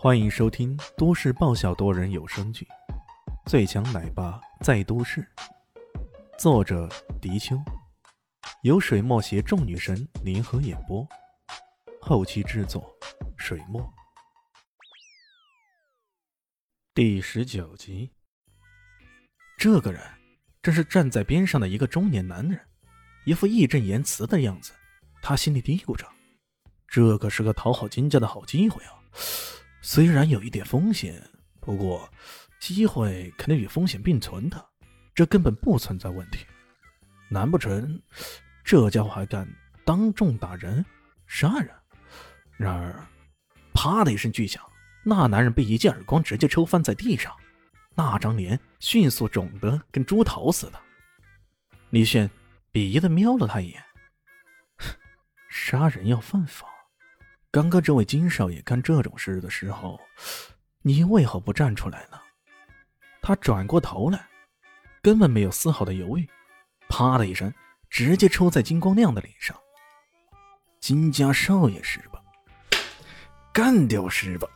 欢迎收听都市爆笑多人有声剧《最强奶爸在都市》，作者：迪秋，由水墨携众女神联合演播，后期制作：水墨。第十九集，这个人正是站在边上的一个中年男人，一副义正言辞的样子。他心里嘀咕着：“这可是个讨好金家的好机会啊！虽然有一点风险，不过机会肯定与风险并存的，这根本不存在问题。难不成这家伙还敢当众打人、杀人？”然而，啪的一声巨响，那男人被一记耳光直接抽翻在地上，那张脸迅速肿得跟猪头似的。李炫鄙夷的瞄了他一眼。杀人要犯法，刚刚这位金少爷干这种事的时候，你为何不站出来呢？他转过头来，根本没有丝毫的犹豫，啪的一声，直接抽在金光亮的脸上。金家少爷是吧？干掉是吧？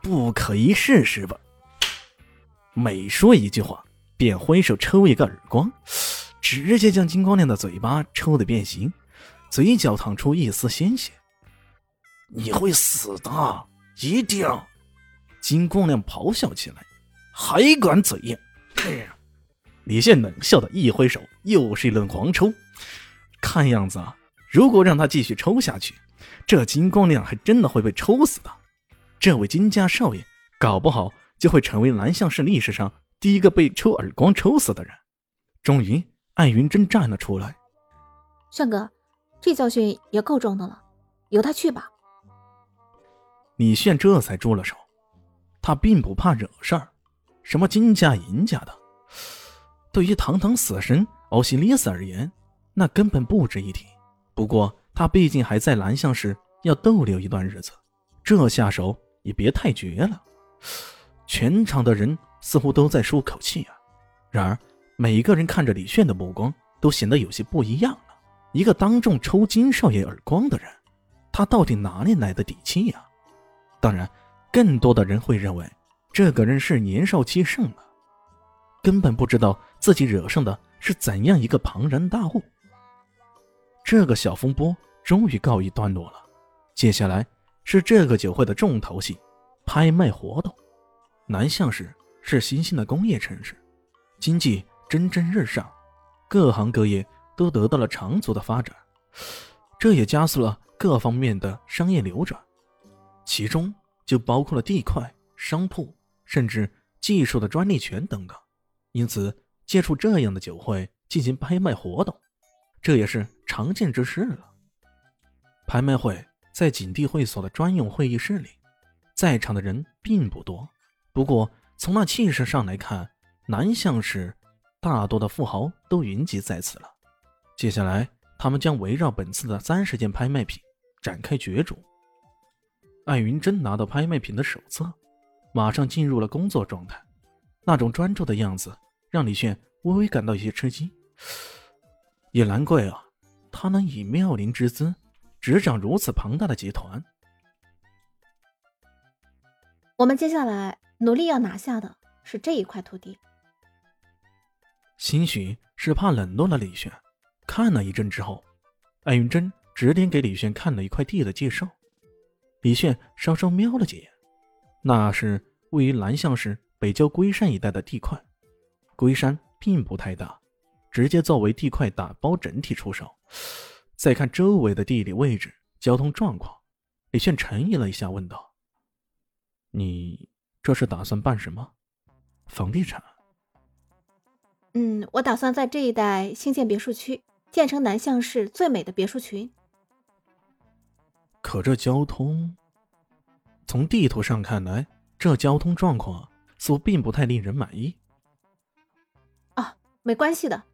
不可一世是吧？每说一句话，便挥手抽一个耳光，直接将金光亮的嘴巴抽得变形。嘴角淌出一丝鲜血，你会死的！一定！金光亮咆哮起来，还敢嘴硬！李现冷笑的一挥手，又是一轮狂抽。看样子啊，如果让他继续抽下去，这金光亮还真的会被抽死的。这位金家少爷，搞不好就会成为南向市历史上第一个被抽耳光抽死的人。终于，艾云真站了出来，炫哥。这教训也够重的了，由他去吧。李炫这才住了手，他并不怕惹事儿，什么金家银家的，对于堂堂死神欧西里斯而言，那根本不值一提。不过他毕竟还在蓝相市要逗留一段日子，这下手也别太绝了。全场的人似乎都在舒口气啊，然而每个人看着李炫的目光都显得有些不一样了。一个当众抽金少爷耳光的人，他到底哪里来的底气呀？当然，更多的人会认为这个人是年少气盛了，根本不知道自己惹上的是怎样一个庞然大物。这个小风波终于告一段落了，接下来是这个酒会的重头戏——拍卖活动。南向市是新兴的工业城市，经济蒸蒸日上，各行各业。都得到了长足的发展，这也加速了各方面的商业流转，其中就包括了地块、商铺，甚至技术的专利权等等。因此，借助这样的酒会进行拍卖活动，这也是常见之事了。拍卖会在景帝会所的专用会议室里，在场的人并不多，不过从那气势上来看，南向市大多的富豪都云集在此了。接下来，他们将围绕本次的三十件拍卖品展开角逐。艾云珍拿到拍卖品的手册，马上进入了工作状态，那种专注的样子让李炫微微感到一些吃惊。也难怪啊，他能以妙龄之姿执掌如此庞大的集团。我们接下来努力要拿下的是这一块土地。兴许是怕冷落了李炫。看了一阵之后，艾云珍指点给李炫看了一块地的介绍。李炫稍稍瞄了几眼，那是位于南向市北郊龟山一带的地块。龟山并不太大，直接作为地块打包整体出售。再看周围的地理位置、交通状况，李炫沉吟了一下，问道：“你这是打算办什么？房地产？”“嗯，我打算在这一带兴建别墅区。”建成南向市最美的别墅群。可这交通，从地图上看来，这交通状况似乎并不太令人满意。啊，没关系的，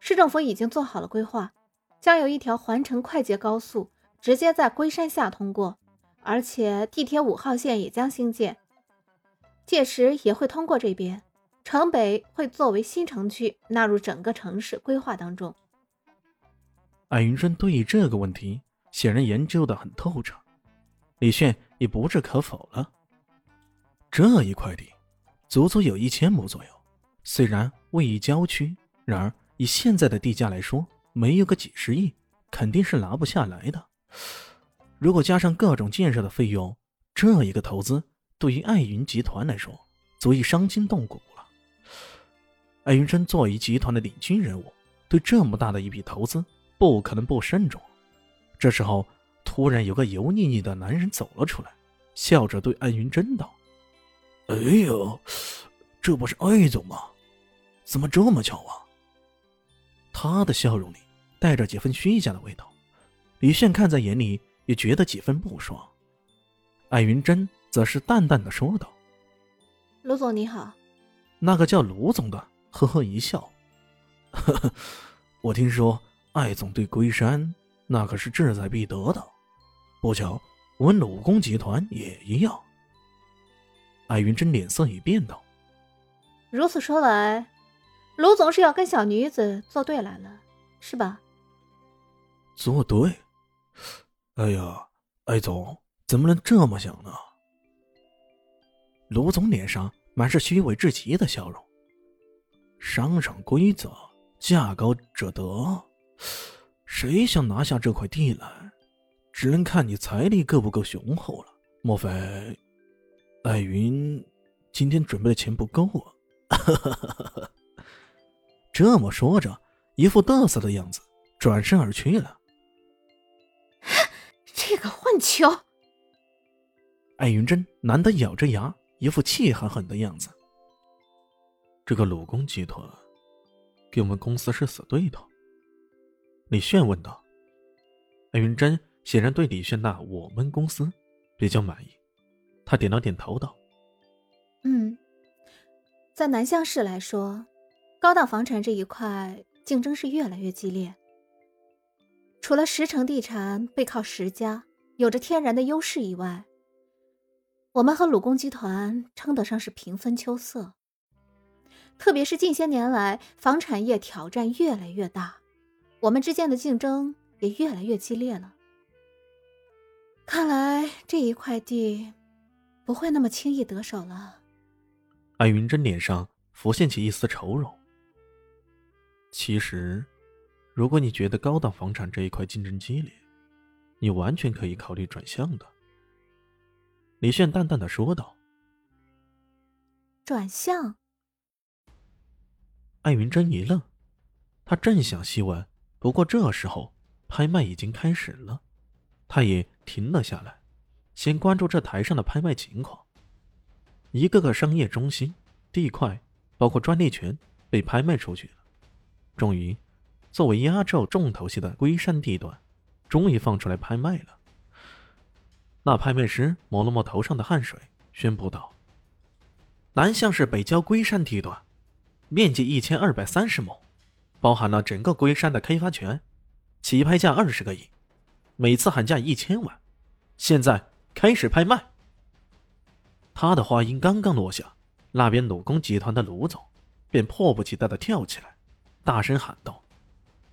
市政府已经做好了规划，将有一条环城快捷高速直接在龟山下通过，而且地铁五号线也将兴建，届时也会通过这边，城北会作为新城区纳入整个城市规划当中。艾云生对于这个问题显然研究的很透彻，李炫也不置可否了。这一块地，足足有一千亩左右。虽然位于郊区，然而以现在的地价来说，没有个几十亿，肯定是拿不下来的。如果加上各种建设的费用，这一个投资对于爱云集团来说，足以伤筋动骨了。艾云珍作为集团的领军人物，对这么大的一笔投资，不可能不慎重。这时候，突然有个油腻腻的男人走了出来，笑着对艾云珍道：“哎呦，这不是艾总吗？怎么这么巧啊？”他的笑容里带着几分虚假的味道，李炫看在眼里，也觉得几分不爽。艾云珍则是淡淡的说道：“卢总你好。”那个叫卢总的呵呵一笑：“呵呵，我听说艾总对龟山那可是志在必得的，不巧我们鲁公集团也一样。”艾云珍脸色一变道：“如此说来，卢总是要跟小女子作对来了，是吧？”作对？哎呀，艾总。怎么能这么想呢？卢总脸上满是虚伪至极的笑容。商场规则，价高者得。谁想拿下这块地来，只能看你财力够不够雄厚了。莫非，艾云今天准备的钱不够啊？这么说着，一副得瑟的样子，转身而去了。这个混球！艾云珍难得咬着牙，一副气狠狠的样子。这个鲁公集团，跟我们公司是死对头。李炫问道。艾云珍显然对李炫那“我们公司”比较满意，他点了点头道：“嗯，在南向市来说，高档房产这一块竞争是越来越激烈。除了石城地产背靠石家，有着天然的优势以外，我们和鲁公集团称得上是平分秋色，特别是近些年来房产业挑战越来越大，我们之间的竞争也越来越激烈了。看来这一块地不会那么轻易得手了。艾云珍脸上浮现起一丝愁容。其实，如果你觉得高档房产这一块竞争激烈，你完全可以考虑转向的。李炫淡淡的说道：“转向。”艾云珍一愣，他正想细问，不过这时候拍卖已经开始了，他也停了下来，先关注这台上的拍卖情况。一个个商业中心、地块，包括专利权，被拍卖出去了。终于，作为压轴重头戏的龟山地段，终于放出来拍卖了。那拍卖师抹了抹头上的汗水，宣布道：“南向市北郊龟山地段，面积一千二百三十亩，包含了整个龟山的开发权，起拍价二十个亿，每次喊价一千万，现在开始拍卖。”他的话音刚刚落下，那边鲁工集团的卢总便迫不及待的跳起来，大声喊道：“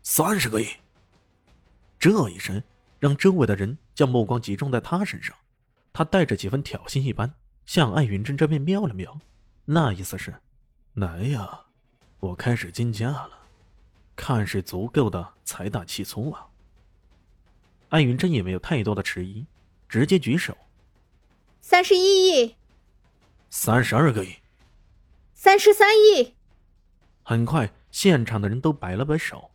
三十个亿！”这一声。让周围的人将目光集中在他身上，他带着几分挑衅一般向艾云珍这边瞄了瞄，那意思是：“来呀，我开始竞价了，看是足够的财大气粗啊！”艾云珍也没有太多的迟疑，直接举手：“三十一亿，三十二个亿，三十三亿。”很快，现场的人都摆了摆手，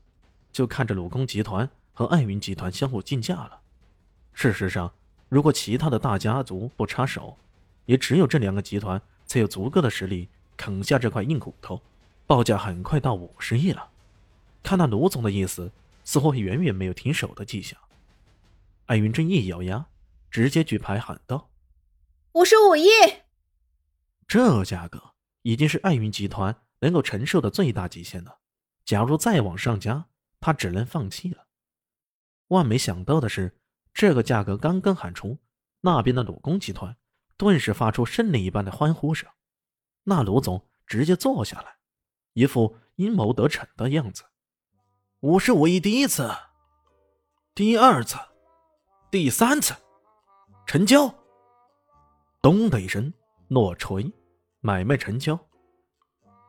就看着鲁工集团。和艾云集团相互竞价了。事实上，如果其他的大家族不插手，也只有这两个集团才有足够的实力啃下这块硬骨头。报价很快到五十亿了。看那卢总的意思，似乎远远没有停手的迹象。艾云珍一咬牙，直接举牌喊道：“五十五亿！”这价格已经是艾云集团能够承受的最大极限了。假如再往上加，他只能放弃了。万没想到的是，这个价格刚刚喊出，那边的鲁工集团顿时发出胜利一般的欢呼声。那卢总直接坐下来，一副阴谋得逞的样子。五十五亿，第一次，第二次，第三次，成交！咚的一声，落锤，买卖成交。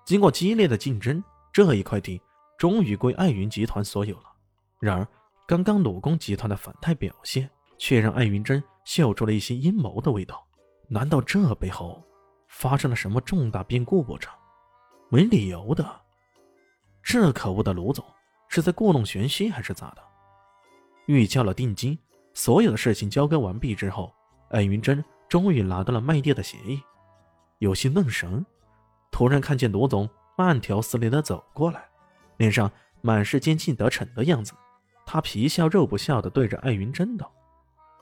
经过激烈的竞争，这一块地终于归爱云集团所有了。然而，刚刚鲁工集团的反态表现，却让艾云珍嗅出了一些阴谋的味道。难道这背后发生了什么重大变故不成？没理由的。这可恶的卢总是在故弄玄虚还是咋的？预交了定金，所有的事情交割完毕之后，艾云珍终于拿到了卖地的协议，有些愣神。突然看见罗总慢条斯理的走过来，脸上满是坚信得逞的样子，他皮笑肉不笑的对着艾云珍道：“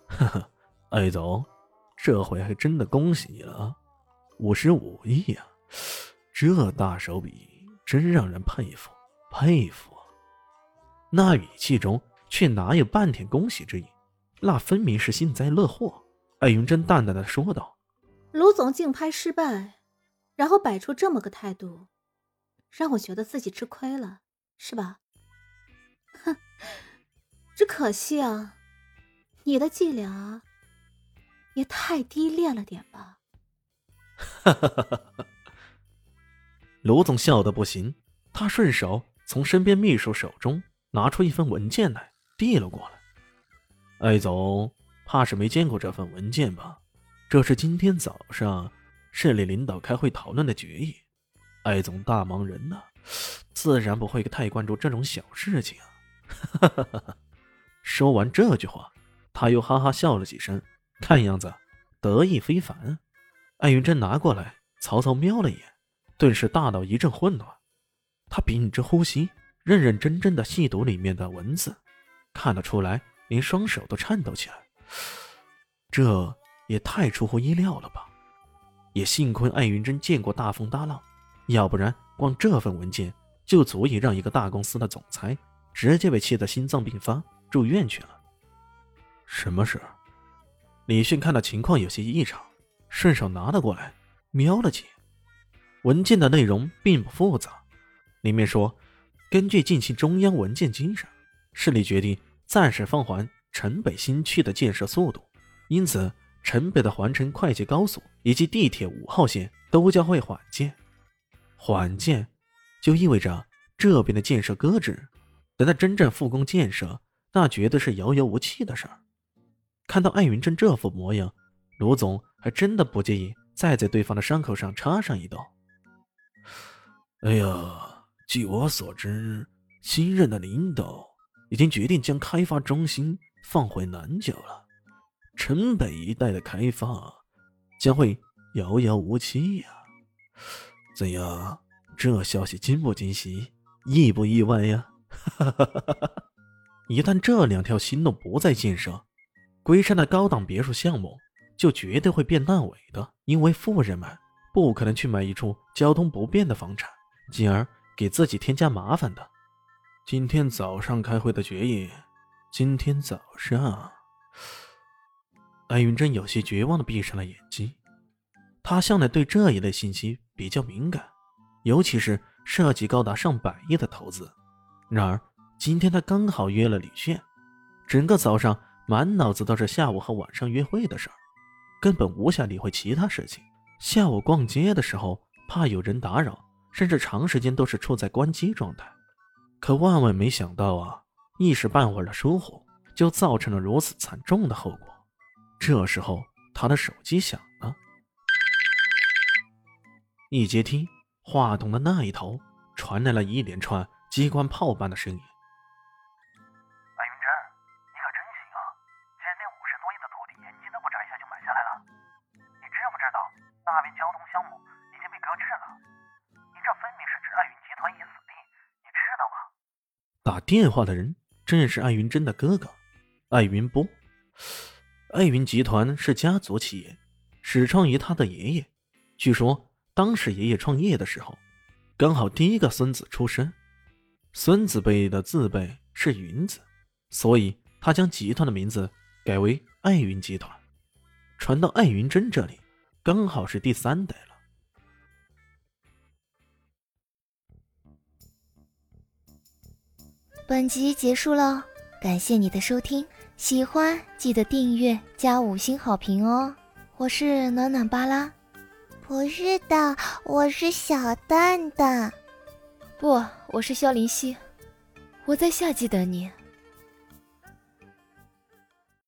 呵呵，艾总，这回还真的恭喜你了，五十五亿啊，这大手笔。”真让人佩服佩服，那语气中却哪有半点恭喜之意，那分明是幸灾乐祸。艾云珍淡淡的说道：“卢总竞拍失败，然后摆出这么个态度，让我觉得自己吃亏了，是吧？哼，只可惜啊，你的伎俩也太低劣了点吧。”哈哈哈哈哈。卢总笑得不行，他顺手从身边秘书手中拿出一份文件来，递了过来。艾总，怕是没见过这份文件吧？这是今天早上市里领导开会讨论的决议。艾总大忙人呐，自然不会太关注这种小事情。说完这句话，他又哈哈笑了几声，看样子得意非凡。艾云珍拿过来，曹操瞄了一眼。顿时大脑一阵混乱，他屏着呼吸，认认真真的细读里面的文字，看得出来，连双手都颤抖起来。这也太出乎意料了吧！也幸亏艾云珍见过大风大浪，要不然光这份文件就足以让一个大公司的总裁直接被气得心脏病发住院去了。什么事？李迅看到情况有些异常，顺手拿了过来，瞄了几眼。文件的内容并不复杂，里面说，根据近期中央文件精神，市里决定暂时放缓城北新区的建设速度，因此城北的环城快捷高速以及地铁五号线都将会缓建。缓建就意味着这边的建设搁置，等到真正复工建设，那绝对是遥遥无期的事儿。看到艾云珍这副模样，卢总还真的不介意再在对方的伤口上插上一刀。哎呀，据我所知，新任的领导已经决定将开发中心放回南郊了，城北一带的开发将会遥遥无期呀。怎样？这消息惊不惊喜？意不意外呀？一旦这两条新路不再建设，龟山的高档别墅项目就绝对会变烂尾的，因为富人们不可能去买一处交通不便的房产。进而给自己添加麻烦的。今天早上开会的决议，今天早上，艾云珍有些绝望的闭上了眼睛。他向来对这一类信息比较敏感，尤其是涉及高达上百亿的投资。然而今天他刚好约了李炫，整个早上满脑子都是下午和晚上约会的事儿，根本无暇理会其他事情。下午逛街的时候，怕有人打扰。甚至长时间都是处在关机状态，可万万没想到啊，一时半会儿的疏忽就造成了如此惨重的后果。这时候，他的手机响了，一接听，话筒的那一头传来了一连串机关炮般的声音：“白云珍，你可真行啊，前面50多亿的徒弟眼睛都不眨一下就买下来了。你知不知道那边交通项目打电话的人正是艾云珍的哥哥，艾云波。艾云集团是家族企业，始创于他的爷爷。据说当时爷爷创业的时候，刚好第一个孙子出生，孙子辈的字辈是云字，所以他将集团的名字改为艾云集团。传到艾云珍这里，刚好是第三代了。本集结束喽，感谢你的收听，喜欢记得订阅加五星好评哦！我是暖暖巴拉，不是的，我是小蛋蛋。不，我是萧林希，我在夏季等你。